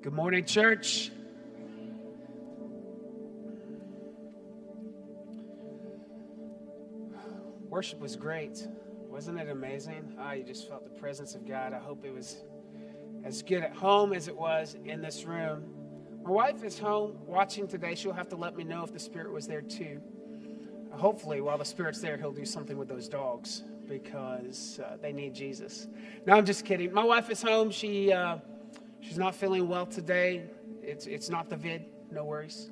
Good morning, church. Worship was great. Wasn't it amazing? Ah, you just felt the presence of God. I hope it was as good at home as it was in this room. My wife is home watching today. She'll have to let me know if the Spirit was there too. Hopefully, while the Spirit's there, He'll do something with those dogs because uh, they need Jesus. No, I'm just kidding. My wife is home. She uh, she's not feeling well today. It's it's not the vid. No worries.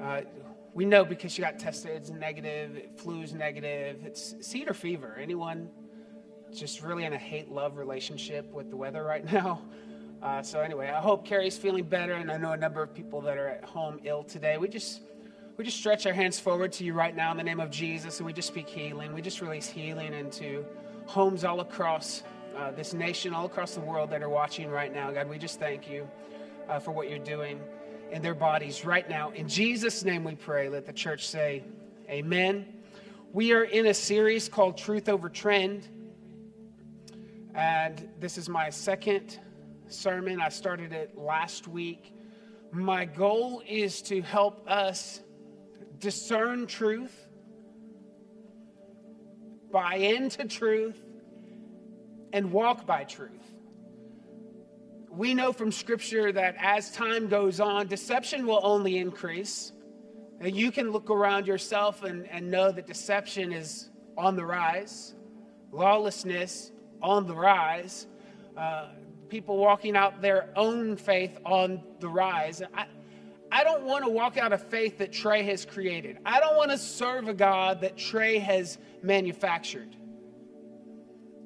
Uh, we know because she got tested. It's negative. Flu's negative. It's cedar fever. Anyone just really in a hate love relationship with the weather right now? Uh, so anyway, I hope Carrie's feeling better, and I know a number of people that are at home ill today. We just we just stretch our hands forward to you right now in the name of Jesus, and we just speak healing. We just release healing into homes all across uh, this nation, all across the world that are watching right now. God, we just thank you uh, for what you're doing in their bodies right now. In Jesus' name we pray. Let the church say, Amen. We are in a series called Truth Over Trend. And this is my second sermon. I started it last week. My goal is to help us discern truth, buy into truth, and walk by truth. We know from Scripture that as time goes on, deception will only increase. And you can look around yourself and, and know that deception is on the rise, lawlessness on the rise, uh, people walking out their own faith on the rise. I, I don't want to walk out a faith that Trey has created. I don't want to serve a God that Trey has manufactured.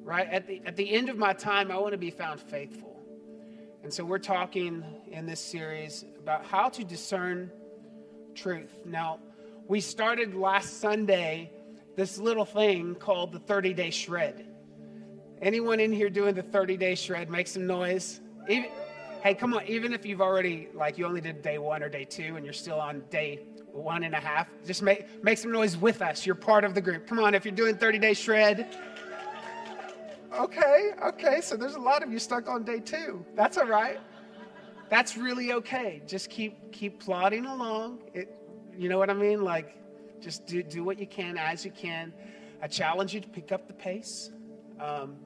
Right? At the, at the end of my time, I want to be found faithful. And so we're talking in this series about how to discern truth. Now, we started last Sunday this little thing called the 30 day shred. Anyone in here doing the 30 day shred, make some noise. Even, hey, come on, even if you've already, like, you only did day one or day two and you're still on day one and a half, just make, make some noise with us. You're part of the group. Come on, if you're doing 30 day shred. Okay, okay, so there's a lot of you stuck on day two. That's all right. That's really okay. Just keep keep plodding along. It, you know what I mean? Like, just do, do what you can as you can. I challenge you to pick up the pace. Um,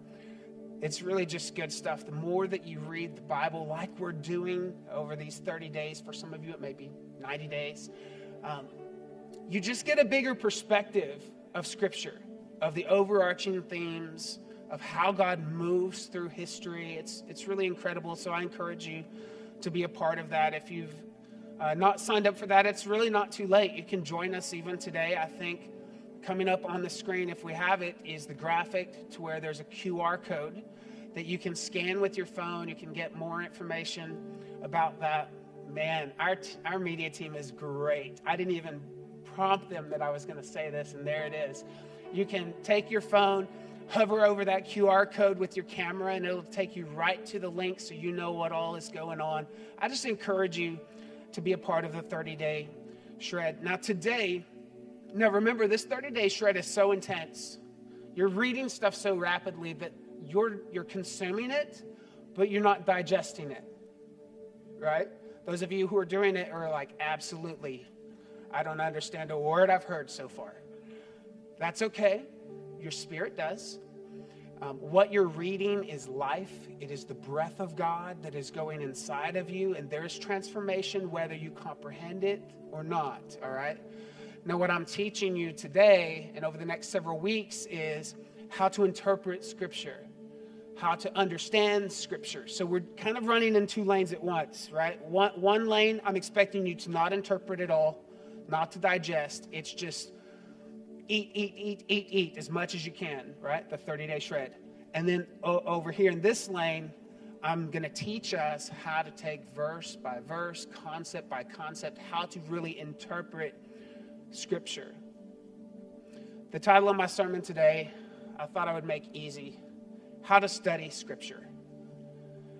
it's really just good stuff. The more that you read the Bible, like we're doing over these 30 days, for some of you it may be 90 days, um, you just get a bigger perspective of Scripture, of the overarching themes, of how God moves through history. It's, it's really incredible. So I encourage you to be a part of that. If you've uh, not signed up for that, it's really not too late. You can join us even today. I think coming up on the screen, if we have it, is the graphic to where there's a QR code that you can scan with your phone. You can get more information about that. Man, our, t- our media team is great. I didn't even prompt them that I was going to say this, and there it is. You can take your phone, hover over that QR code with your camera, and it'll take you right to the link so you know what all is going on. I just encourage you to be a part of the 30 day shred. Now, today, now remember, this 30 day shred is so intense. You're reading stuff so rapidly that you're, you're consuming it, but you're not digesting it, right? Those of you who are doing it are like, absolutely, I don't understand a word I've heard so far. That's okay. Your spirit does. Um, what you're reading is life. It is the breath of God that is going inside of you, and there's transformation whether you comprehend it or not, all right? Now, what I'm teaching you today and over the next several weeks is how to interpret Scripture how to understand Scripture. So we're kind of running in two lanes at once, right? One, one lane, I'm expecting you to not interpret it all, not to digest. It's just eat, eat, eat, eat, eat as much as you can, right? The 30 day shred. And then o- over here in this lane, I'm going to teach us how to take verse by verse, concept by concept, how to really interpret Scripture. The title of my sermon today, I thought I would make easy how to study Scripture.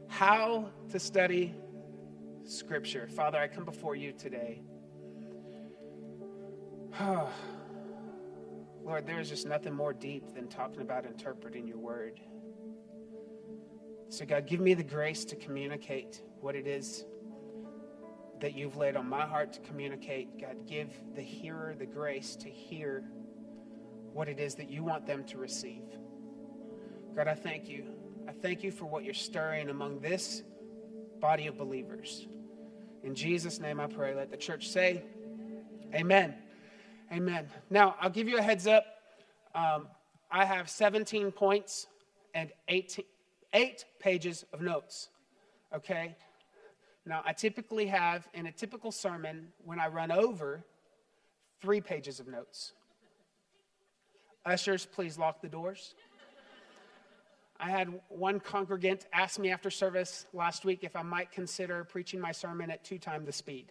How to study Scripture. Father, I come before you today. Oh, Lord, there is just nothing more deep than talking about interpreting your word. So, God, give me the grace to communicate what it is that you've laid on my heart to communicate. God, give the hearer the grace to hear what it is that you want them to receive. God, I thank you. I thank you for what you're stirring among this body of believers. In Jesus' name I pray. Let the church say, Amen. Amen. Now, I'll give you a heads up. Um, I have 17 points and 18, eight pages of notes. Okay? Now, I typically have, in a typical sermon, when I run over, three pages of notes. Ushers, please lock the doors. I had one congregant ask me after service last week if I might consider preaching my sermon at two times the speed.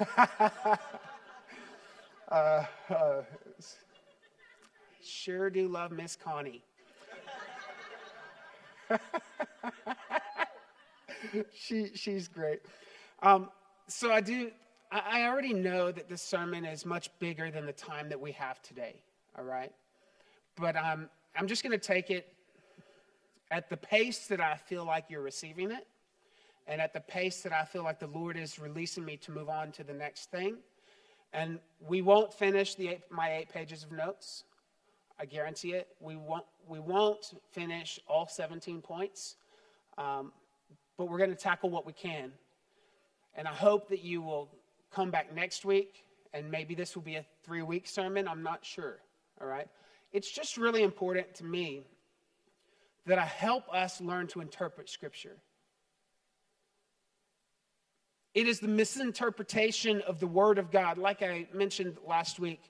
uh, uh, sure do love Miss Connie. she, she's great. Um, so I do, I, already know that this sermon is much bigger than the time that we have today, all right? But um, I'm just going to take it at the pace that I feel like you're receiving it, and at the pace that I feel like the Lord is releasing me to move on to the next thing. And we won't finish the eight, my eight pages of notes. I guarantee it. We won't, we won't finish all 17 points, um, but we're going to tackle what we can. And I hope that you will come back next week, and maybe this will be a three week sermon. I'm not sure. All right? It's just really important to me that I help us learn to interpret Scripture. It is the misinterpretation of the Word of God. Like I mentioned last week,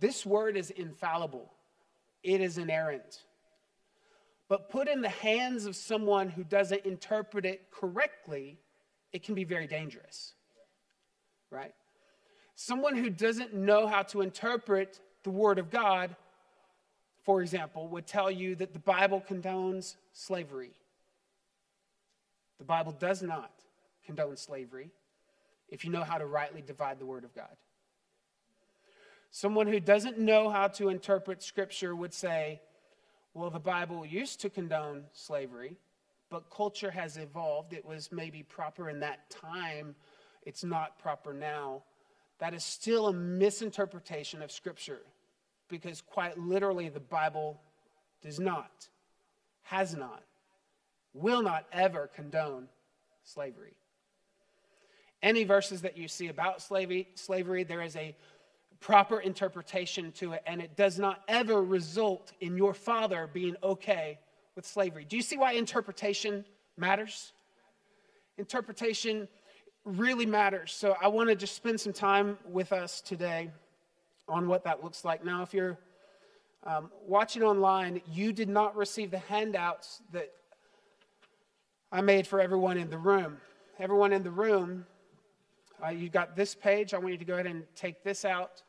this Word is infallible, it is inerrant. But put in the hands of someone who doesn't interpret it correctly, it can be very dangerous. Right? Someone who doesn't know how to interpret the Word of God for example, would tell you that the Bible condones slavery. The Bible does not condone slavery if you know how to rightly divide the Word of God. Someone who doesn't know how to interpret Scripture would say, well, the Bible used to condone slavery, but culture has evolved. It was maybe proper in that time, it's not proper now. That is still a misinterpretation of Scripture because quite literally the Bible does not, has not, will not ever condone slavery. Any verses that you see about slavery, slavery, there is a proper interpretation to it, and it does not ever result in your father being okay with slavery. Do you see why interpretation matters? Interpretation really matters. So I want to just spend some time with us today on what that looks like. Now, if you're um, watching online, you did not receive the handouts that I made for everyone in the room. Everyone in the room, uh, you got this page. I want you to go ahead and take this out.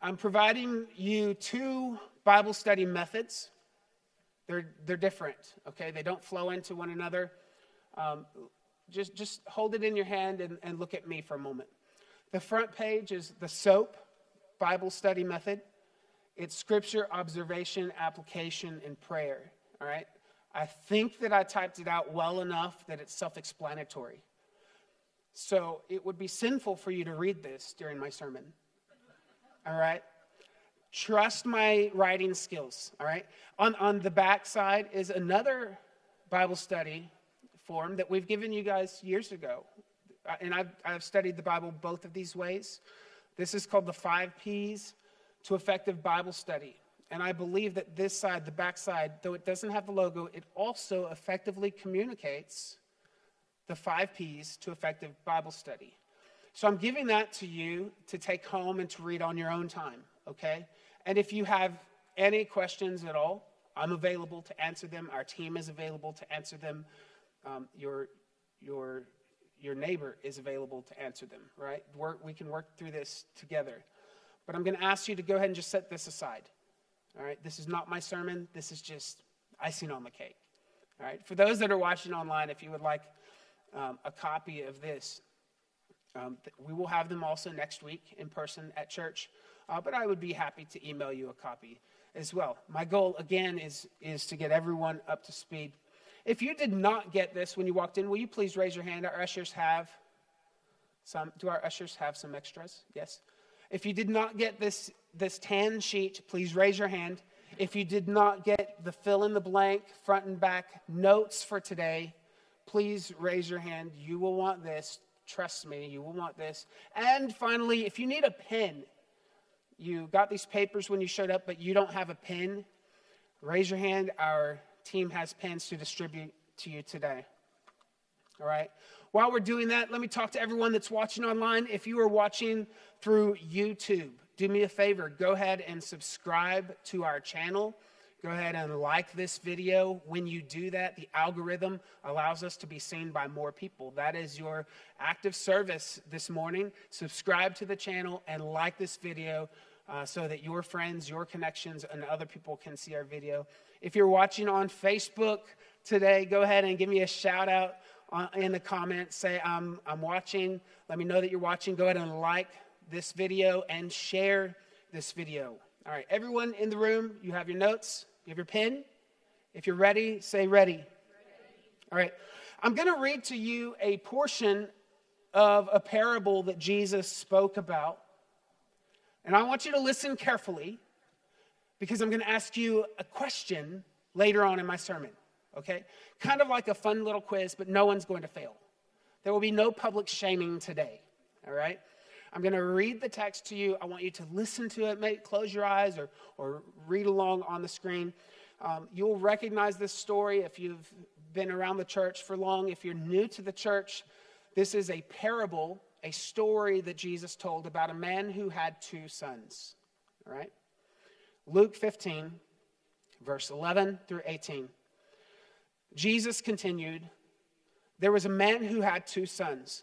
I'm providing you two Bible study methods. They're, they're different, okay? They don't flow into one another. Um, just, just hold it in your hand and, and look at me for a moment. The front page is the SOAP, Bible study method. It's scripture, observation, application, and prayer. All right? I think that I typed it out well enough that it's self explanatory. So it would be sinful for you to read this during my sermon. All right? Trust my writing skills. All right? On, on the back side is another Bible study form that we've given you guys years ago. And I've, I've studied the Bible both of these ways. This is called the five P's to effective Bible study. And I believe that this side, the back side, though it doesn't have the logo, it also effectively communicates the five P's to effective Bible study. So I'm giving that to you to take home and to read on your own time, okay? And if you have any questions at all, I'm available to answer them. Our team is available to answer them. Um, your, your your neighbor is available to answer them, right? Work, we can work through this together. But I'm going to ask you to go ahead and just set this aside. All right? This is not my sermon. This is just icing on the cake. All right? For those that are watching online, if you would like um, a copy of this, um, we will have them also next week in person at church. Uh, but I would be happy to email you a copy as well. My goal, again, is, is to get everyone up to speed if you did not get this when you walked in, will you please raise your hand? Our ushers have Some, do our ushers have some extras? Yes. If you did not get this, this tan sheet, please raise your hand. If you did not get the fill in the blank, front and back notes for today, please raise your hand. You will want this. Trust me, you will want this. And finally, if you need a pen, you got these papers when you showed up, but you don't have a pen, raise your hand. Our team has pens to distribute to you today. All right? While we're doing that, let me talk to everyone that's watching online. If you are watching through YouTube, do me a favor go ahead and subscribe to our channel. Go ahead and like this video. When you do that, the algorithm allows us to be seen by more people. That is your active service this morning. Subscribe to the channel and like this video uh, so that your friends, your connections, and other people can see our video. If you're watching on Facebook today, go ahead and give me a shout out in the comments. Say, I'm, I'm watching. Let me know that you're watching. Go ahead and like this video and share this video. All right, everyone in the room, you have your notes, you have your pen. If you're ready, say ready. ready. All right, I'm going to read to you a portion of a parable that Jesus spoke about. And I want you to listen carefully because I'm going to ask you a question later on in my sermon, okay? Kind of like a fun little quiz, but no one's going to fail. There will be no public shaming today, all right? I'm going to read the text to you. I want you to listen to it. Maybe close your eyes or, or read along on the screen. Um, you'll recognize this story if you've been around the church for long. If you're new to the church, this is a parable a story that Jesus told about a man who had two sons. All right? Luke 15, verse 11 through 18. Jesus continued There was a man who had two sons.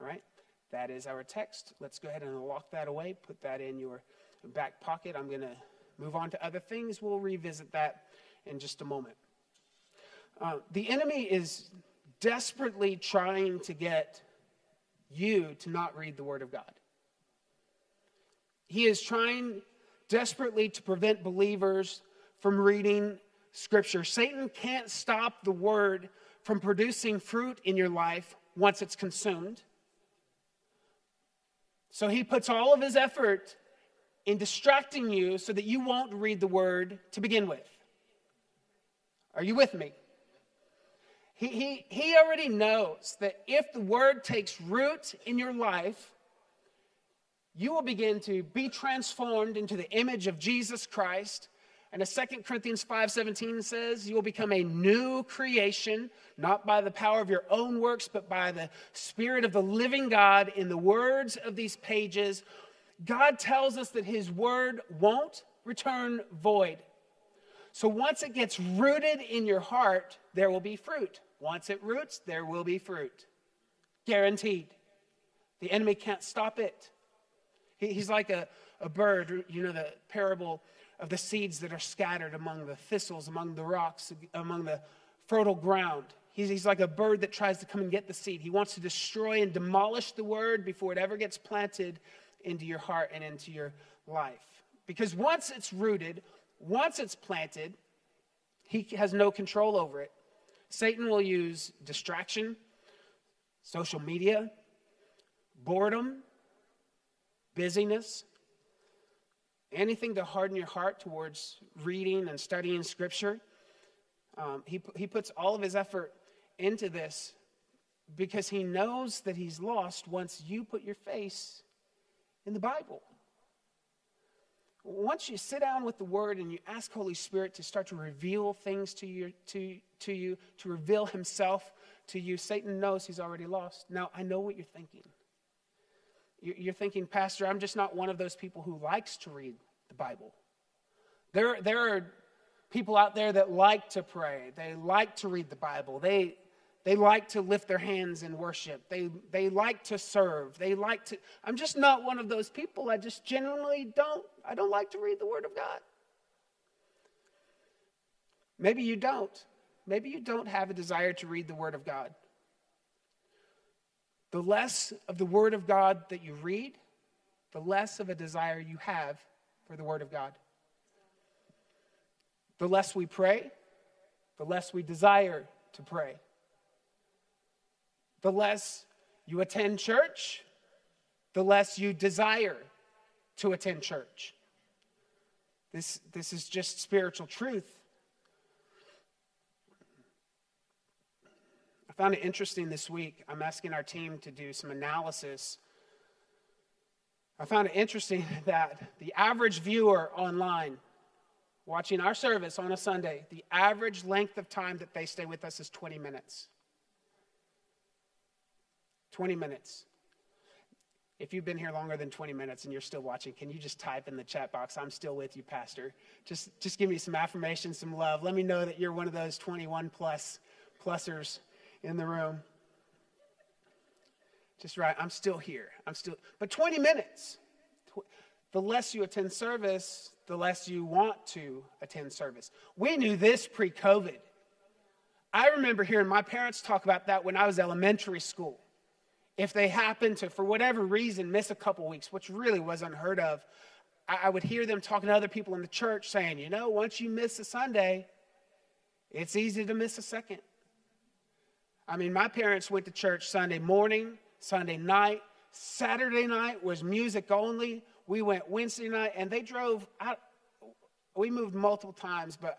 All right, that is our text. Let's go ahead and lock that away, put that in your back pocket. I'm going to move on to other things. We'll revisit that in just a moment. Uh, the enemy is desperately trying to get you to not read the Word of God. He is trying desperately to prevent believers from reading Scripture. Satan can't stop the Word from producing fruit in your life once it's consumed. So he puts all of his effort in distracting you so that you won't read the Word to begin with. Are you with me? He, he, he already knows that if the word takes root in your life, you will begin to be transformed into the image of Jesus Christ. And as 2 Corinthians 5:17 says, you will become a new creation, not by the power of your own works, but by the Spirit of the living God. In the words of these pages, God tells us that his word won't return void. So once it gets rooted in your heart, there will be fruit. Once it roots, there will be fruit. Guaranteed. The enemy can't stop it. He, he's like a, a bird, you know, the parable of the seeds that are scattered among the thistles, among the rocks, among the fertile ground. He's, he's like a bird that tries to come and get the seed. He wants to destroy and demolish the word before it ever gets planted into your heart and into your life. Because once it's rooted, once it's planted, he has no control over it. Satan will use distraction, social media, boredom, busyness, anything to harden your heart towards reading and studying Scripture. Um, he, he puts all of his effort into this because he knows that he's lost once you put your face in the Bible. Once you sit down with the Word and you ask Holy Spirit to start to reveal things to you, to, to you, to reveal Himself to you, Satan knows he's already lost. Now, I know what you're thinking. You're thinking, Pastor, I'm just not one of those people who likes to read the Bible. There, there are people out there that like to pray, they like to read the Bible, they, they like to lift their hands in worship. They, they like to serve. They like to. I'm just not one of those people. I just genuinely don't. I don't like to read the Word of God. Maybe you don't. Maybe you don't have a desire to read the Word of God. The less of the Word of God that you read, the less of a desire you have for the Word of God. The less we pray, the less we desire to pray the less you attend church, the less you desire to attend church. This, this is just spiritual truth. I found it interesting this week. I'm asking our team to do some analysis. I found it interesting that the average viewer online watching our service on a Sunday, the average length of time that they stay with us is 20 minutes. 20 minutes. If you've been here longer than 20 minutes and you're still watching, can you just type in the chat box, I'm still with you, Pastor? Just, just give me some affirmation, some love. Let me know that you're one of those 21 plus plusers in the room. Just right, I'm still here. I'm still, but 20 minutes. The less you attend service, the less you want to attend service. We knew this pre COVID. I remember hearing my parents talk about that when I was elementary school if they happened to, for whatever reason, miss a couple weeks, which really was unheard of, I, I would hear them talking to other people in the church saying, you know, once you miss a Sunday, it's easy to miss a second. I mean, my parents went to church Sunday morning, Sunday night, Saturday night was music only. We went Wednesday night, and they drove. We moved multiple times, but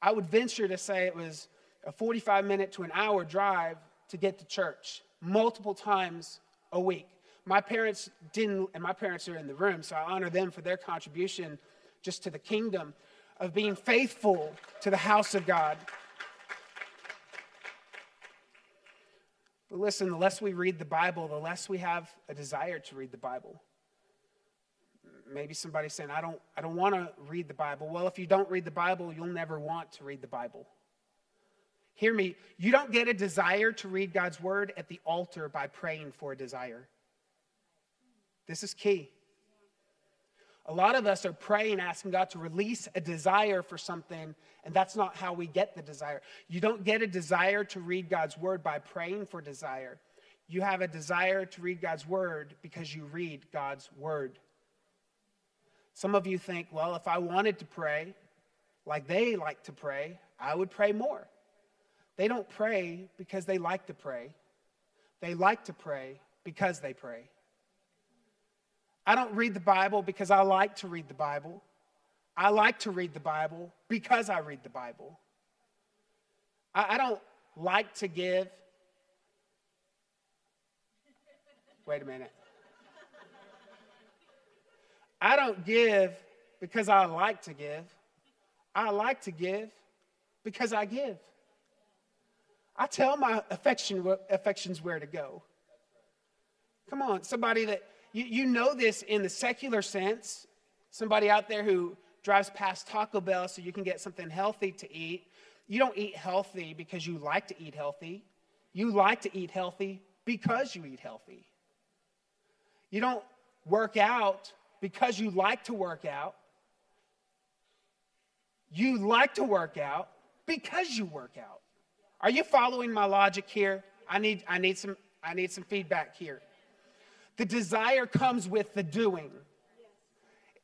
I would venture to say it was a 45 minute to an hour drive to get to church multiple times a week. My parents didn't, and my parents are in the room, so I honor them for their contribution just to the kingdom of being faithful to the house of God. But listen, the less we read the Bible, the less we have a desire to read the Bible. Maybe somebody's saying, I don't, I don't want to read the Bible. Well, if you don't read the Bible, you'll never want to read the Bible. Hear me, you don't get a desire to read God's word at the altar by praying for a desire. This is key. A lot of us are praying, asking God to release a desire for something, and that's not how we get the desire. You don't get a desire to read God's word by praying for desire. You have a desire to read God's word because you read God's word. Some of you think, well, if I wanted to pray like they like to pray, I would pray more. They don't pray because they like to pray. They like to pray because they pray. I don't read the Bible because I like to read the Bible. I like to read the Bible because I read the Bible. I, I don't like to give. Wait a minute. I don't give because I like to give. I like to give because I give. I tell my affection, affections where to go. Come on, somebody that you, you know this in the secular sense. Somebody out there who drives past Taco Bell so you can get something healthy to eat. You don't eat healthy because you like to eat healthy. You like to eat healthy because you eat healthy. You don't work out because you like to work out. You like to work out because you work out. Are you following my logic here? I need, I need, some, I need some feedback here. The desire comes with the doing.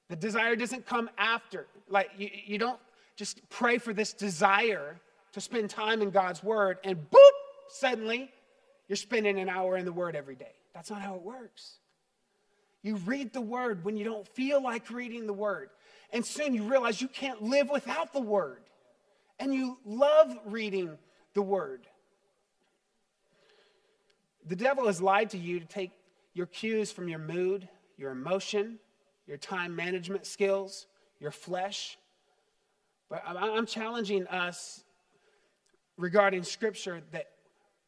The desire doesn't come after. Like, you, you don't just pray for this desire to spend time in God's Word and boop, suddenly you're spending an hour in the Word every day. That's not how it works. You read the Word when you don't feel like reading the Word. And soon you realize you can't live without the Word. And you love reading the word. The devil has lied to you to take your cues from your mood, your emotion, your time management skills, your flesh. But I'm challenging us regarding Scripture that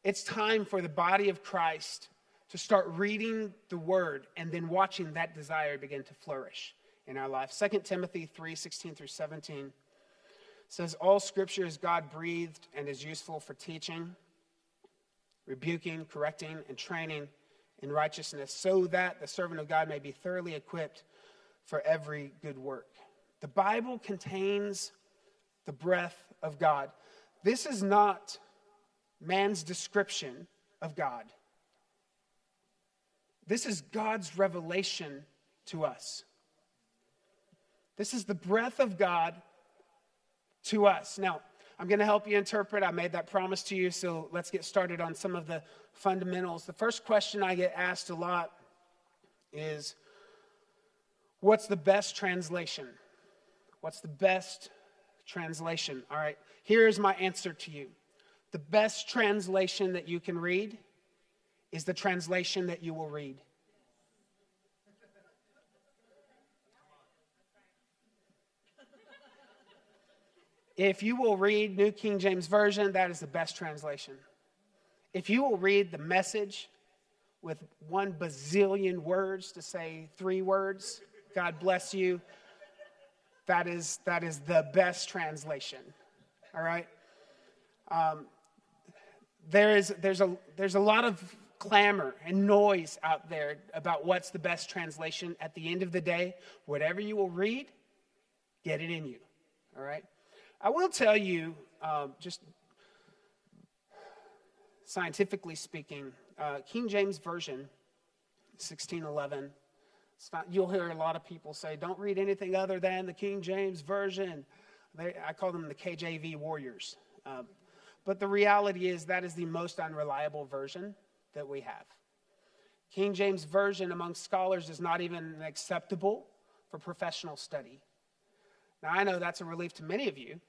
it's time for the body of Christ to start reading the Word and then watching that desire begin to flourish in our life. 2 Timothy 3 16 through 17 says, All Scripture is God breathed and is useful for teaching, rebuking, correcting, and training in righteousness, so that the servant of God may be thoroughly equipped for every good work. The Bible contains the breath of God. This is not man's description of God. This is God's revelation to us. This is the breath of God to us. Now, I'm going to help you interpret. I made that promise to you, so let's get started on some of the fundamentals. The first question I get asked a lot is What's the best translation? What's the best translation? All right, here's my answer to you. The best translation that you can read is the translation that you will read. If you will read New King James Version, that is the best translation. If you will read the message with one bazillion words to say three words, God bless you, that is, that is the best translation. All right? Um, there is, there's, a, there's a lot of clamor and noise out there about what's the best translation. At the end of the day, whatever you will read, get it in you. All right? I will tell you, um, just scientifically speaking, uh, King James Version, 1611. Not, you'll hear a lot of people say, don't read anything other than the King James Version. They, I call them the KJV warriors. Um, but the reality is that is the most unreliable version that we have. King James Version among scholars is not even acceptable for professional study. Now, I know that's a relief to many of you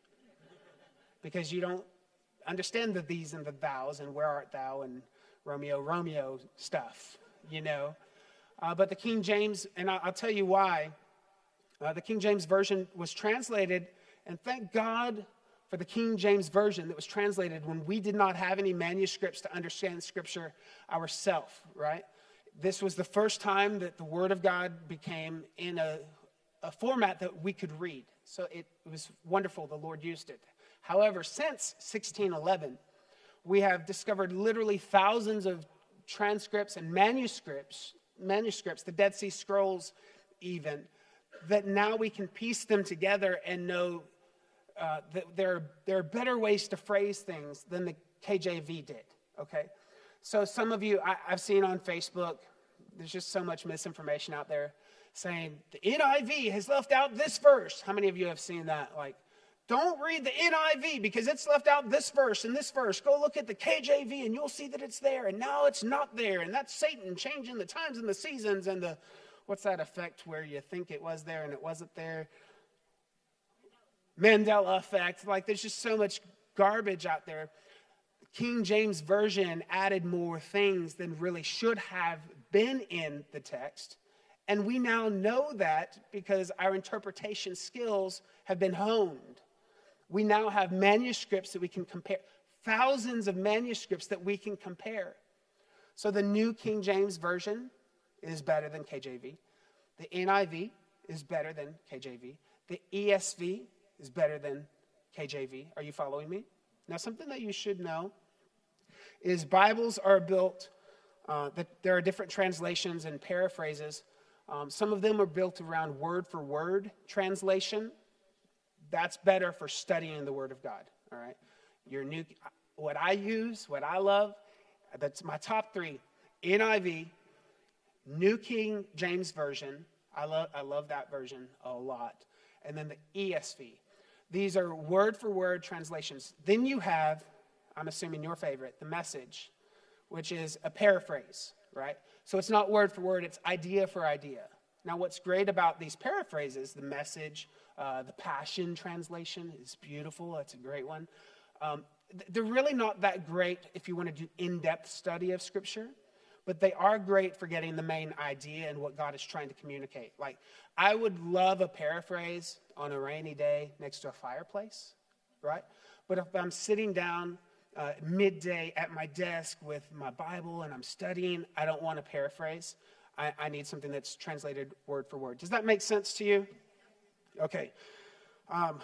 because you don't understand the these and the thous and where art thou and Romeo, Romeo stuff, you know. Uh, but the King James, and I'll, tell you why. Uh, the King James Version was translated, and thank God for the King James Version that was translated when we did not have any manuscripts to understand Scripture ourselves, right? This was the first time that the Word of God became in a, a format that we could read. So it was wonderful. The Lord used it. However, since 1611, we have discovered literally thousands of transcripts and manuscripts, manuscripts, the Dead Sea Scrolls even, that now we can piece them together and know uh, that there, there are better ways to phrase things than the KJV did, okay? So some of you, I, I've seen on Facebook, there's just so much misinformation out there saying the NIV has left out this verse. How many of you have seen that? Like, don't read the NIV because it's left out this verse and this verse. Go look at the KJV and you'll see that it's there. And now it's not there. And that's Satan changing the times and the seasons and the, what's that effect where you think it was there and it wasn't there? Mandela effect. Like there's just so much garbage out there. King James Version added more things than really should have been in the text. And we now know that because our interpretation skills have been honed. We now have manuscripts that we can compare, thousands of manuscripts that we can compare. So the New King James Version is better than KJV. The NIV is better than KJV. The ESV is better than KJV. Are you following me? Now, something that you should know is Bibles are built, uh, that there are different translations and paraphrases um, some of them are built around word for word translation. That's better for studying the Word of God. All right. Your new, what I use, what I love, that's my top three: NIV, New King James Version. I love, I love that version a lot, and then the ESV. These are word for word translations. Then you have, I'm assuming your favorite, the Message, which is a paraphrase, right? So it's not word for word, it's idea for idea. Now, what's great about these paraphrases, the message, uh, the Passion translation is beautiful, that's a great one. Um, they're really not that great if you want to do in depth study of Scripture, but they are great for getting the main idea and what God is trying to communicate. Like, I would love a paraphrase on a rainy day next to a fireplace, right? But if I'm sitting down uh, midday at my desk with my Bible and I'm studying, I don't want to paraphrase. I, I need something that's translated word for word. Does that make sense to you? Okay. Um,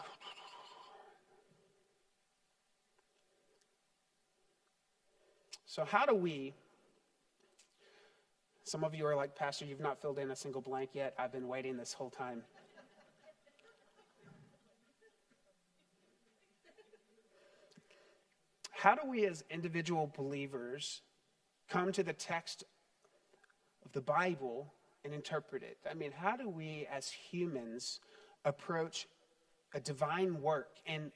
so, how do we? Some of you are like, Pastor, you've not filled in a single blank yet. I've been waiting this whole time. How do we, as individual believers, come to the text the Bible and interpret it? I mean, how do we, as humans, approach a divine work? And,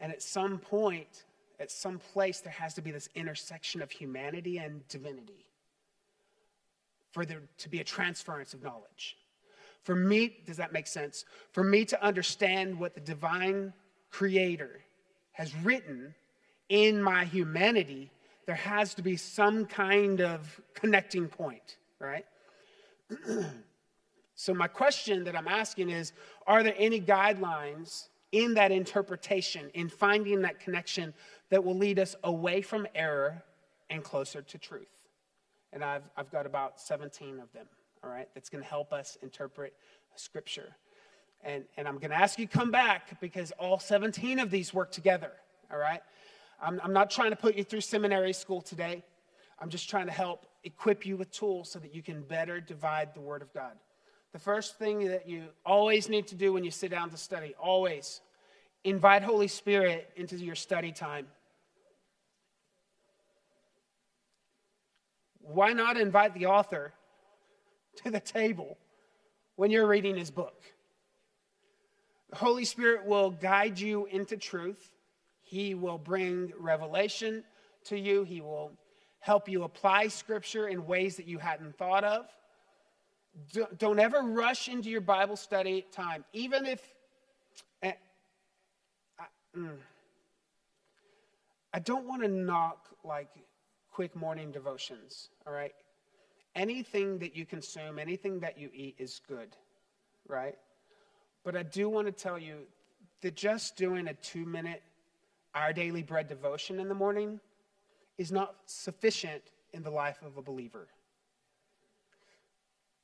and at some point, at some place, there has to be this intersection of humanity and divinity for there to be a transference of knowledge. For me, does that make sense? For me to understand what the divine creator has written in my humanity, there has to be some kind of connecting point, right? so, my question that I'm asking is Are there any guidelines in that interpretation, in finding that connection that will lead us away from error and closer to truth. And I've, I've got about 17 of them, all right, that's going to help us interpret Scripture. And, and I'm going to ask you to come back because all 17 of these work together, all right? I'm, I'm not trying to put you through seminary school today. I'm just trying to help equip you with tools so that you can better divide the Word of God. The first thing that you always need to do when you sit down to study, always invite Holy Spirit into your study time. Why not invite the author to the table when you're reading his book? The Holy Spirit will guide you into truth. He will bring revelation to you. He will help you apply scripture in ways that you hadn't thought of. Don't ever rush into your Bible study time, even if. Eh, mm, I don't want to knock like quick morning devotions, all right? Anything that you consume, anything that you eat is good, right? But I do want to tell you that just doing a two minute Our Daily Bread devotion in the morning is not sufficient in the life of a believer.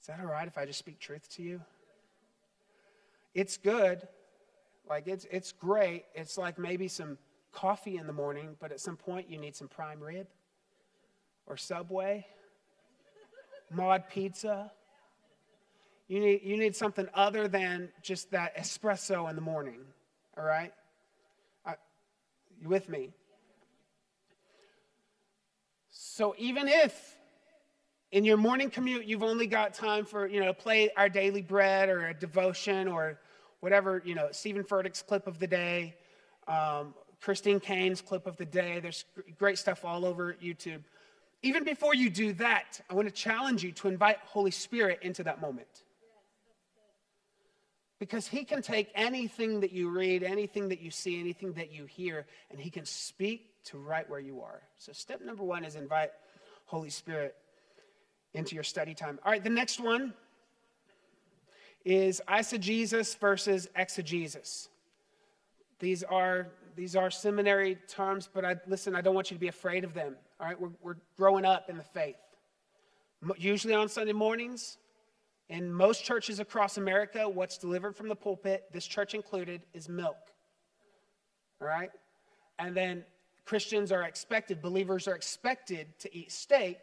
Is that all right if I just speak truth to you? It's good. Like, it's, it's great. It's like maybe some coffee in the morning, but at some point you need some prime rib or Subway, Mod Pizza. You need, you need something other than just that espresso in the morning, all right? I, you with me? So even if in your morning commute you've only got time for, you know, to play our daily bread or a devotion or whatever, you know, Steven Furtick's clip of the day, um, Christine Caine's clip of the day. There's great stuff all over YouTube. Even before you do that, I want to challenge you to invite Holy Spirit into that moment. Because he can take anything that you read, anything that you see, anything that you hear, and he can speak to right where you are. So, step number one is invite Holy Spirit into your study time. All right, the next one is eisegesis versus exegesis. These are, these are seminary terms, but I, listen, I don't want you to be afraid of them. All right, we're, we're growing up in the faith. Usually on Sunday mornings, in most churches across America, what's delivered from the pulpit, this church included, is milk. All right? And then Christians are expected, believers are expected to eat steak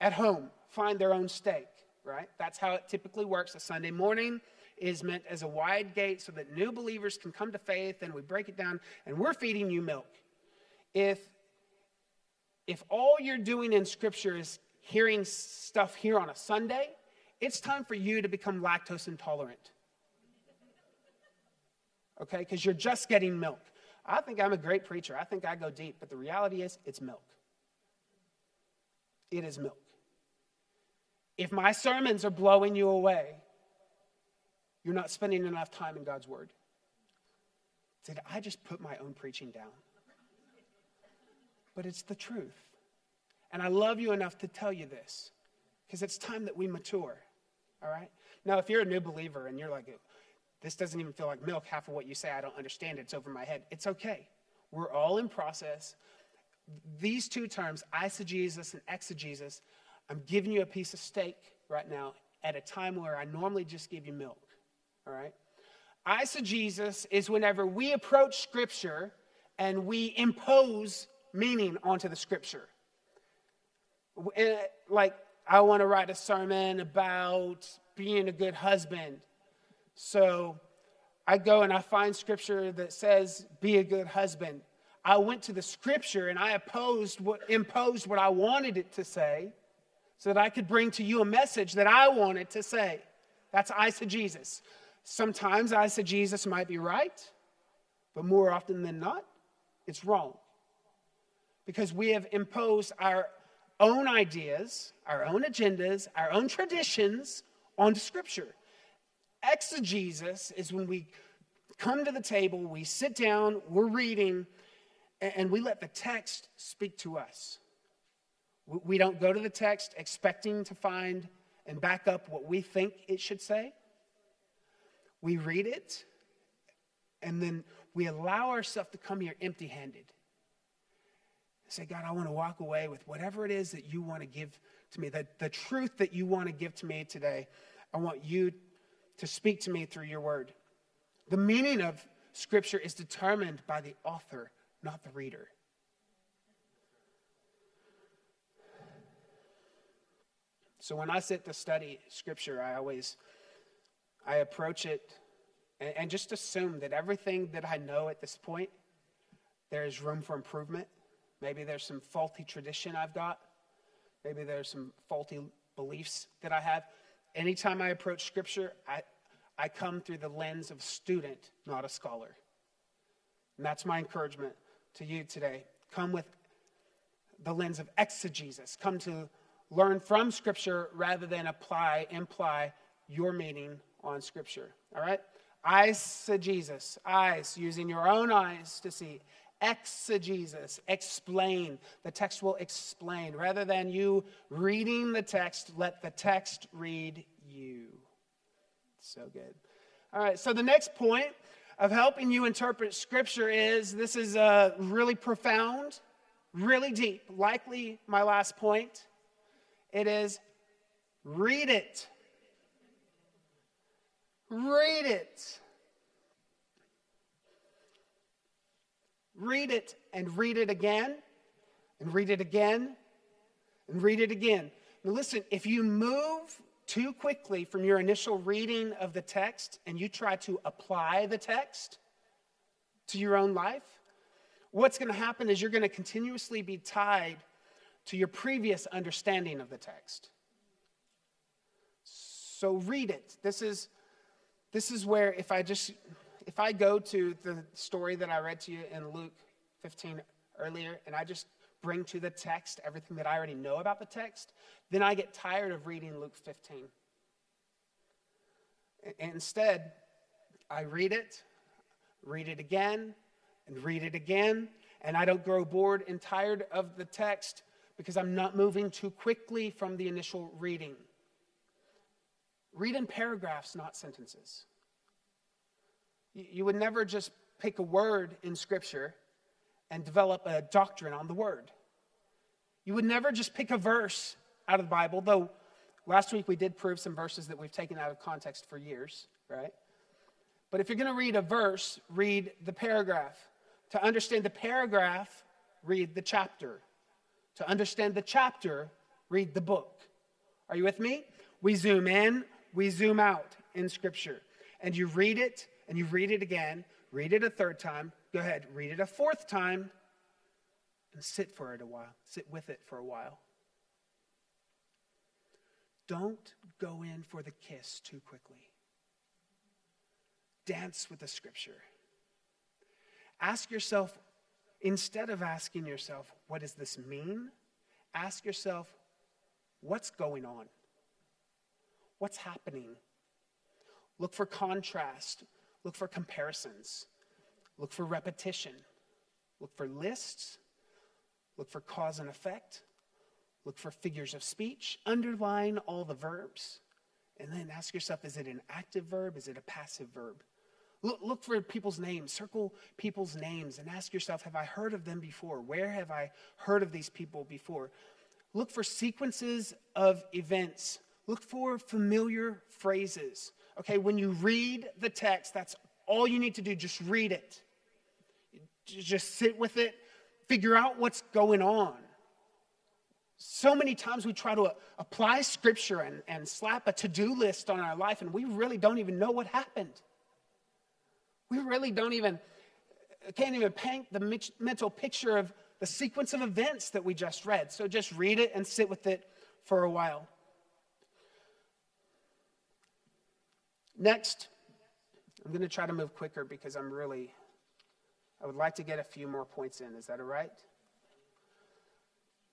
at home, find their own steak, right? That's how it typically works. A Sunday morning is meant as a wide gate so that new believers can come to faith and we break it down and we're feeding you milk. If if all you're doing in Scripture is hearing stuff here on a Sunday, it's time for you to become lactose intolerant. Okay? Because you're just getting milk. I think I'm a great preacher. I think I go deep. But the reality is, it's milk. It is milk. If my sermons are blowing you away, you're not spending enough time in God's Word. Did I just put my own preaching down? but it's the truth. And I love you enough to tell you this because it's time that we mature. All right? Now, if you're a new believer and you're like, this doesn't even feel like milk, half of what you say, I don't understand, it's over my head, it's okay. We're all in process. These two terms, eisegesis and exegesis, I'm giving you a piece of steak right now at a time where I normally just give you milk. All right? Eisegesis is whenever we approach Scripture and we impose meaning onto the Scripture. Eh, like, I want to write a sermon about being a good husband. So I go and I find Scripture that says, be a good husband. I went to the Scripture and I opposed what, imposed what I wanted it to say so that I could bring to you a message that I wanted to say. That's eisegesis. Sometimes eisegesis might be right, but more often than not, it's wrong. Because we have imposed our own ideas, our own agendas, our own traditions onto Scripture. Exegesis is when we come to the table, we sit down, we're reading, and we let the text speak to us. We don't go to the text expecting to find and back up what we think it should say. We read it, and then we allow ourselves to come here empty handed. Say, God, I want to walk away with whatever it is that you want to give to me, the, the truth that you want to give to me today. I want you to speak to me through your word. The meaning of Scripture is determined by the author, not the reader. So when I sit to study Scripture, I always I approach it and, and just assume that everything that I know at this point, there is room for improvement. Maybe there's some faulty tradition I've got. Maybe there's some faulty beliefs that I have. Anytime I approach Scripture, I, I come through the lens of student, not a scholar. And that's my encouragement to you today. Come with the lens of exegesis. Come to learn from Scripture rather than apply, imply your meaning on Scripture. All right? Eyes, Jesus. eyes, using your own eyes to see. Exegesis, explain. The text will explain. Rather than you reading the text, let the text read you. So good. All right, so the next point of helping you interpret Scripture is this is a really profound, really deep, likely my last point. It is read it. Read it. Read it and read it again and read it again and read it again. Now, listen, if you move too quickly from your initial reading of the text and you try to apply the text to your own life, what's going to happen is you're going to continuously be tied to your previous understanding of the text. So read it. This is, this is where if I just if I go to the story that I read to you in Luke 15 earlier and I just bring to the text everything that I already know about the text, then I get tired of reading Luke 15. Instead, I read it, read it again, and read it again, and I don't grow bored and tired of the text because I'm not moving too quickly from the initial reading. Read in paragraphs, not sentences. You would never just pick a word in Scripture and develop a doctrine on the word. You would never just pick a verse out of the Bible, though last week we did prove some verses that we've taken out of context for years, right? But if you're going to read a verse, read the paragraph. To understand the paragraph, read the chapter. To understand the chapter, read the book. Are you with me? We zoom in, we zoom out in Scripture. And you read it, and you read it again, read it a third time. Go ahead, read it a fourth time, and sit for it a while. Sit with it for a while. Don't go in for the kiss too quickly. Dance with the Scripture. Ask yourself, Instead of asking yourself, what does this mean? Ask yourself, what's going on? What's happening? Look for contrast. Look for comparisons. Look for repetition. Look for lists. Look for cause and effect. Look for figures of speech, underline all the verbs, and then ask yourself is it an active verb? Is it a passive verb? Look, look, for people's names, circle people's names, and ask yourself have I heard of them before? Where have I heard of these people before? Look for sequences of events. Look for familiar phrases. Okay, when you read the text, that's all you need to do. Just read it. Just sit with it, figure out what's going on. So many times we try to uh, apply scripture and, and slap a to do list on our life, and we really don't even know what happened. We really don't even, uh, can't even paint the mental picture of the sequence of events that we just read. So just read it and sit with it for a while. Next, I'm going to try to move quicker because I'm really, I would like to get a few more points in. Is that all right?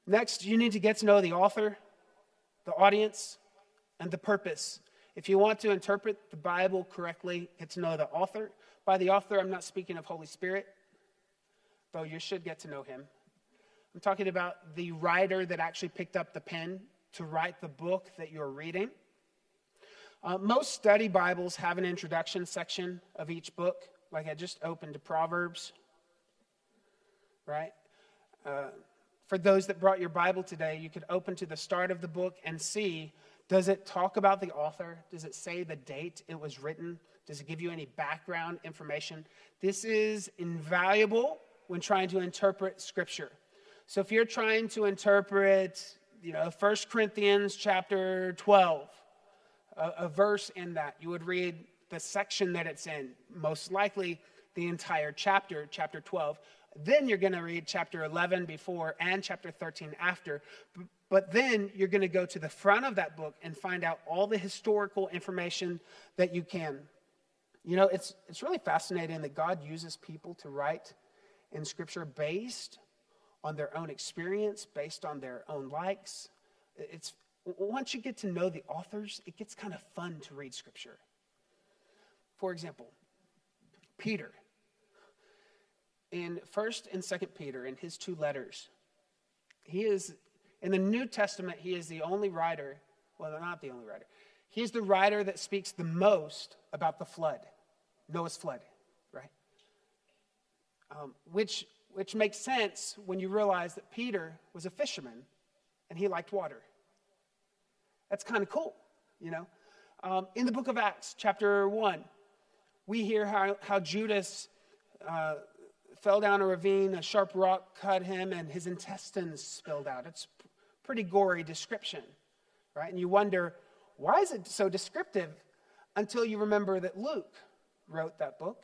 Next, you need to get to know the author, the audience, and the purpose. If you want to interpret the Bible correctly, get to know the author. By the author, I'm not speaking of Holy Spirit, though you should get to know him. I'm talking about the writer that actually picked up the pen to write the book that you're reading. Uh, most study Bibles have an introduction section of each book, like I just opened to Proverbs, right? Uh, for those that brought your Bible today, you could open to the start of the book and see does it talk about the author? Does it say the date it was written? Does it give you any background information? This is invaluable when trying to interpret Scripture. So if you're trying to interpret, you know, 1 Corinthians chapter 12, a, a verse in that, you would read the section that it's in, most likely the entire chapter, chapter 12. Then you're going to read chapter 11 before and chapter 13 after. But then you're going to go to the front of that book and find out all the historical information that you can. You know, it's, it's really fascinating that God uses people to write in Scripture based on their own experience, based on their own likes. It's, once you get to know the authors, it gets kind of fun to read Scripture. For example, Peter in 1st and 2nd Peter, in his two letters, he is, in the New Testament, he is the only writer, well, not the only writer, he's the writer that speaks the most about the flood, Noah's flood, right? Um, which, which makes sense when you realize that Peter was a fisherman and he liked water. That's kind of cool, you know? Um, in the book of Acts, chapter 1, we hear how, how Judas uh, fell down a ravine, a sharp rock cut him, and his intestines spilled out. It's a pretty gory description, right? And you wonder, why is it so descriptive until you remember that Luke wrote that book,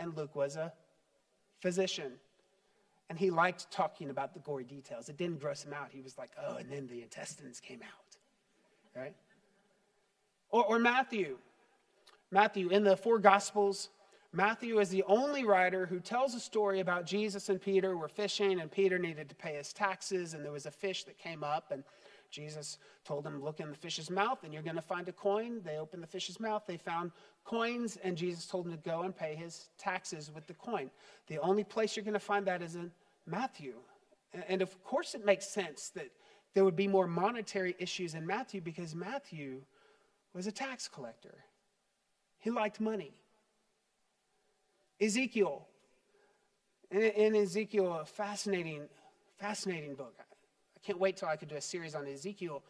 and Luke was a physician. And he liked talking about the gory details. It didn't gross him out. He was like, oh, and then the intestines came out, right? Or, or Matthew. Matthew, in the four Gospels, Matthew is the only writer who tells a story about Jesus and Peter were fishing, and Peter needed to pay his taxes, and there was a fish that came up, and Jesus told him, Look in the fish's mouth, and you're going to find a coin. They opened the fish's mouth, they found coins, and Jesus told him to go and pay his taxes with the coin. The only place you're going to find that is in Matthew. And of course, it makes sense that there would be more monetary issues in Matthew because Matthew was a tax collector, he liked money. Ezekiel. In, Ezekiel, a fascinating, fascinating book. I can't wait till I could do a series on Ezekiel.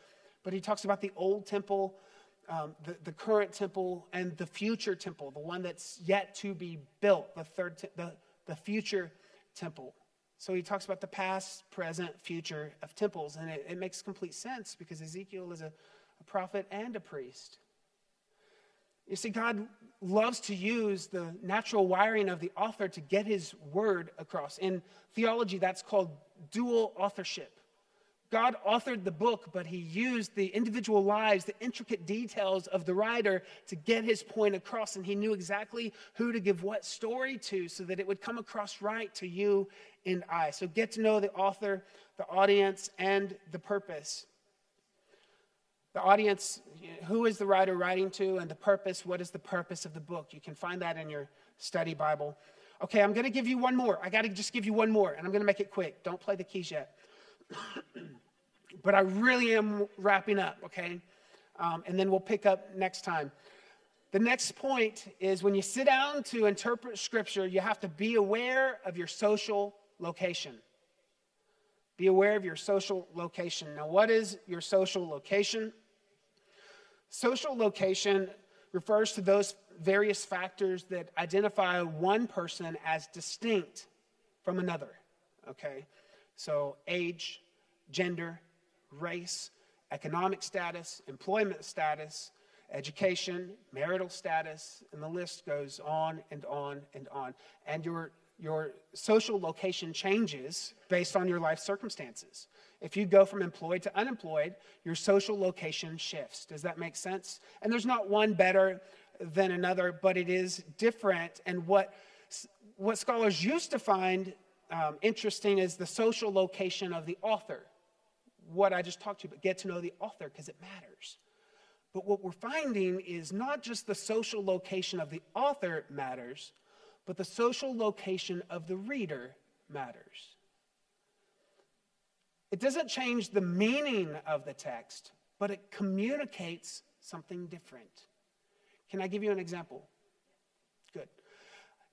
But he talks about the old temple, um, the, the current temple, and the future temple, the one that's yet to be built, the third, te- the, the future temple. So he talks about the past, present, future of temples, and it, it makes complete sense because Ezekiel is a, a prophet and a priest. You see, God loves to use the natural wiring of the author to get his word across. In theology, that's called dual authorship. God authored the book, but he used the individual lives, the intricate details of the writer to get his point across. And he knew exactly who to give what story to so that it would come across right to you and I. So get to know the author, the audience, and the purpose. The audience, who is the writer writing to, and the purpose, what is the purpose of the book? You can find that in your study Bible. Okay, I'm going to give you one more. I got to just give you one more, and I'm going to make it quick. Don't play the keys yet. but I really am wrapping up, okay? Um, and then we'll pick up next time. The next point is when you sit down to interpret scripture, you have to be aware of your social location. Be aware of your social location. Now, what is your social location? Social location refers to those various factors that identify one person as distinct from another. Okay? So, age, gender, race, economic status, employment status, education, marital status, and the list goes on and on and on. And your, your social location changes based on your life circumstances. If you go from employed to unemployed, your social location shifts. Does that make sense? And there's not one better than another, but it is different. And what, what scholars used to find um, interesting is the social location of the author. What I just talked to you, but get to know the author because it matters. But what we're finding is not just the social location of the author matters, but the social location of the reader matters. It doesn't change the meaning of the text, but it communicates something different. Can I give you an example? Good.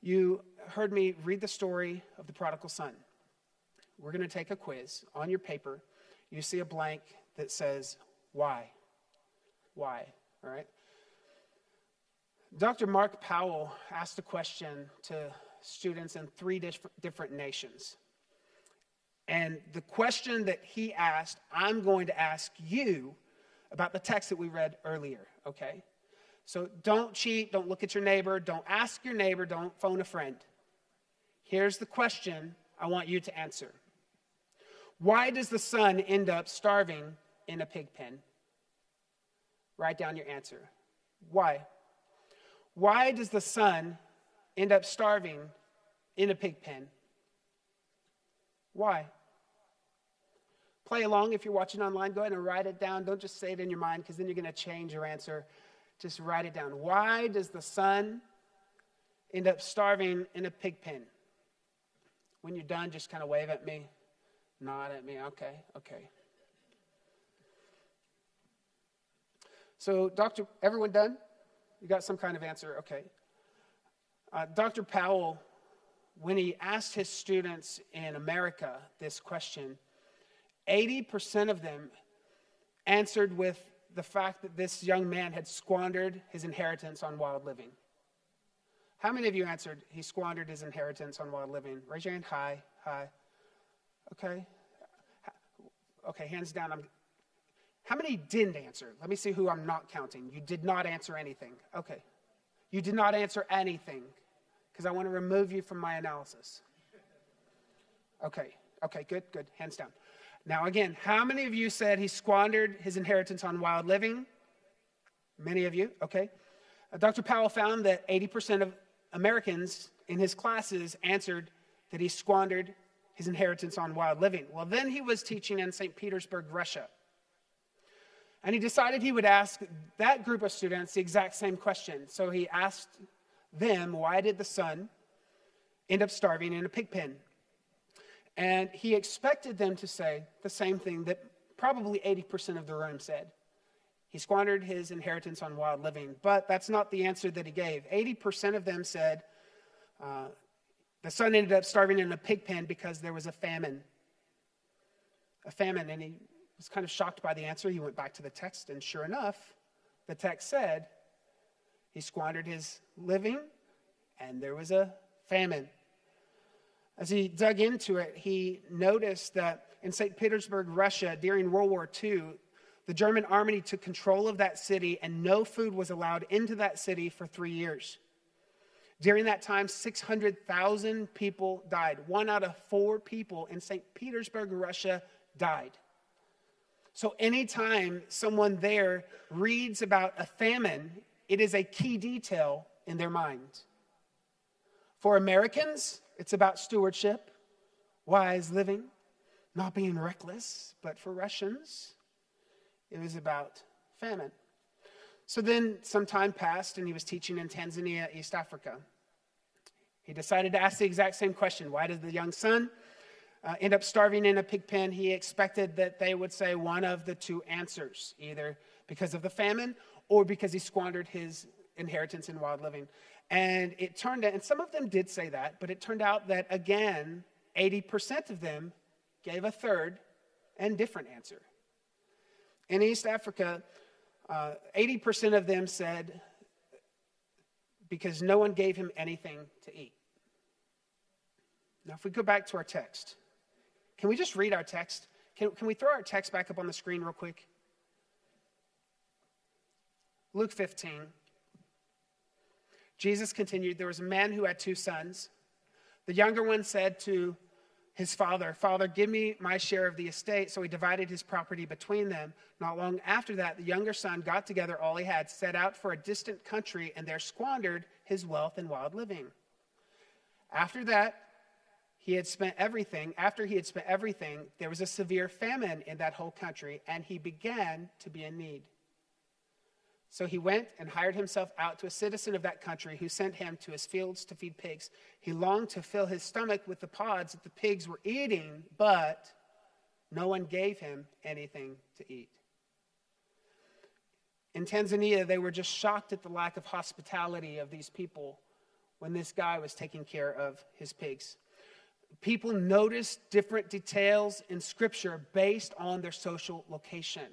You heard me read the story of the prodigal son. We're going to take a quiz. On your paper, you see a blank that says, Why? Why? All right? Dr. Mark Powell asked a question to students in three different nations. And the question that he asked, I'm going to ask you about the text that we read earlier, okay? So don't cheat, don't look at your neighbor, don't ask your neighbor, don't phone a friend. Here's the question I want you to answer Why does the son end up starving in a pig pen? Write down your answer. Why? Why does the son end up starving in a pig pen? Why? Play along if you're watching online. Go ahead and write it down. Don't just say it in your mind because then you're going to change your answer. Just write it down. Why does the son end up starving in a pig pen? When you're done, just kind of wave at me, nod at me. Okay, okay. So, Doctor, everyone done? You got some kind of answer? Okay. Uh, Dr. Powell, when he asked his students in America this question, 80% of them answered with the fact that this young man had squandered his inheritance on wild living. How many of you answered he squandered his inheritance on wild living? Raise your hand. Hi, hi. Okay. Okay, hands down. I'm, how many didn't answer? Let me see who I'm not counting. You did not answer anything. Okay. You did not answer anything because I want to remove you from my analysis. Okay. Okay, good, good. Hands down. Now, again, how many of you said he squandered his inheritance on wild living? Many of you, okay. Uh, Dr. Powell found that 80% of Americans in his classes answered that he squandered his inheritance on wild living. Well, then he was teaching in St. Petersburg, Russia. And he decided he would ask that group of students the exact same question. So he asked them, Why did the son end up starving in a pig pen? And he expected them to say the same thing that probably 80% of the room said. He squandered his inheritance on wild living. But that's not the answer that he gave. 80% of them said uh, the son ended up starving in a pig pen because there was a famine. A famine. And he was kind of shocked by the answer. He went back to the text, and sure enough, the text said he squandered his living and there was a famine. As he dug into it, he noticed that in St. Petersburg, Russia, during World War II, the German army took control of that city and no food was allowed into that city for three years. During that time, 600,000 people died. One out of four people in St. Petersburg, Russia, died. So, anytime someone there reads about a famine, it is a key detail in their mind. For Americans, it's about stewardship, wise living, not being reckless. But for Russians, it was about famine. So then some time passed, and he was teaching in Tanzania, East Africa. He decided to ask the exact same question Why did the young son uh, end up starving in a pig pen, he expected that they would say one of the two answers, either because of the famine or because he squandered his inheritance in wild living. And it turned out, and some of them did say that, but it turned out that again, 80% of them gave a third and different answer. In East Africa, uh, 80% of them said because no one gave him anything to eat. Now, if we go back to our text, can we just read our text? Can, can we throw our text back up on the screen real quick? Luke 15. Jesus continued There was a man who had two sons. The younger one said to his father, Father, give me my share of the estate. So he divided his property between them. Not long after that, the younger son got together all he had, set out for a distant country, and there squandered his wealth in wild living. After that, he had spent everything. After he had spent everything, there was a severe famine in that whole country, and he began to be in need. So he went and hired himself out to a citizen of that country who sent him to his fields to feed pigs. He longed to fill his stomach with the pods that the pigs were eating, but no one gave him anything to eat. In Tanzania, they were just shocked at the lack of hospitality of these people when this guy was taking care of his pigs. People noticed different details in Scripture based on their social location.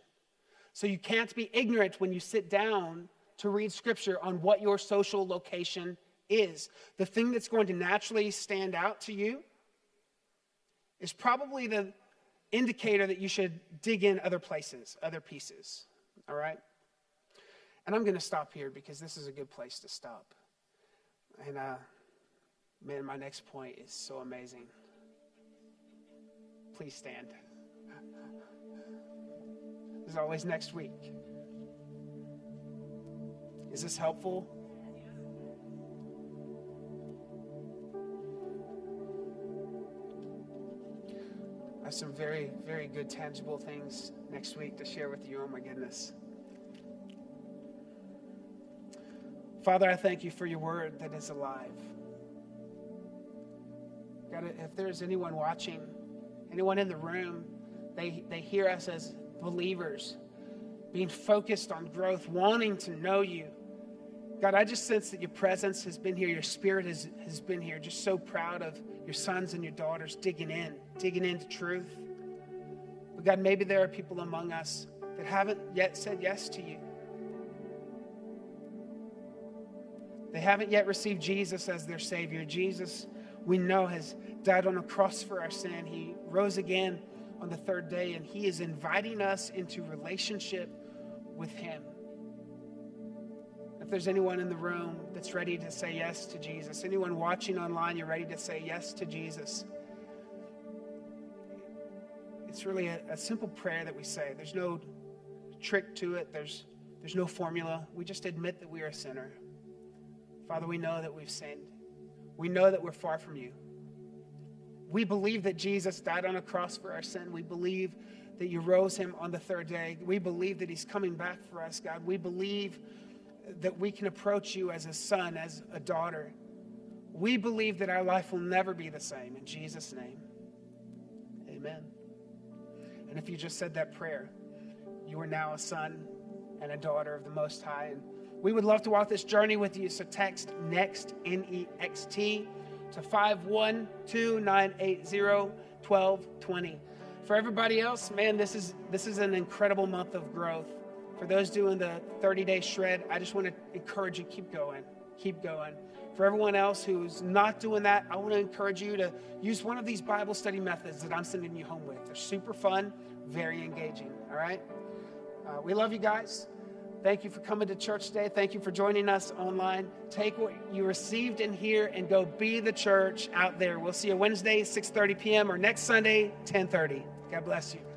So you can't be ignorant when you sit down to read scripture on what your social location is. The thing that's going to naturally stand out to you is probably the indicator that you should dig in other places, other pieces. All right? And I'm going to stop here because this is a good place to stop. And uh, man, my next point is so amazing. Please stand as always, next week. Is this helpful? I have some very, very good, tangible things next week to share with you. Oh, my goodness. Father, I thank you for your word that is alive. God, if there's anyone watching, anyone in the room, they, they hear us as believers, being focused on growth, wanting to know you. God, I just sense that your presence has been here, your spirit has, has been here. Just so proud of your sons and your daughters digging in, digging into truth. But God, maybe there are people among us that haven't yet said yes to you. They haven't yet received Jesus as their Savior. Jesus, we know, has died on a cross for our sin. He rose again on the third day, and He is inviting us into relationship with Him. If there's anyone in the room that's ready to say yes to Jesus, anyone watching online, you're ready to say yes to Jesus. It's really a, a simple prayer that we say. There's no trick to it, there's, there's no formula. We just admit that we are a sinner. Father, we know that we've sinned. We know that we're far from you. We believe that Jesus died on a cross for our sin. We believe that you rose him on the third day. We believe that he's coming back for us, God. We believe that we can approach you as a son, as a daughter. We believe that our life will never be the same. In Jesus' name, amen. And if you just said that prayer, you are now a son and a daughter of the Most High. And we would love to walk this journey with you. So text NEXT, N E X T to 512-980-1220. For everybody else, man, this is this is an incredible month of growth. For those doing the 30-day shred, I just want to encourage you keep going. Keep going. For everyone else who's not doing that, I want to encourage you to use one of these Bible study methods that I'm sending you home with. They're super fun, very engaging. All right? Uh, we love you guys. Thank you for coming to church today. Thank you for joining us online. Take what you received in here and go be the church out there. We'll see you Wednesday, 6:30 p.m. or next Sunday, 10:30. God bless you.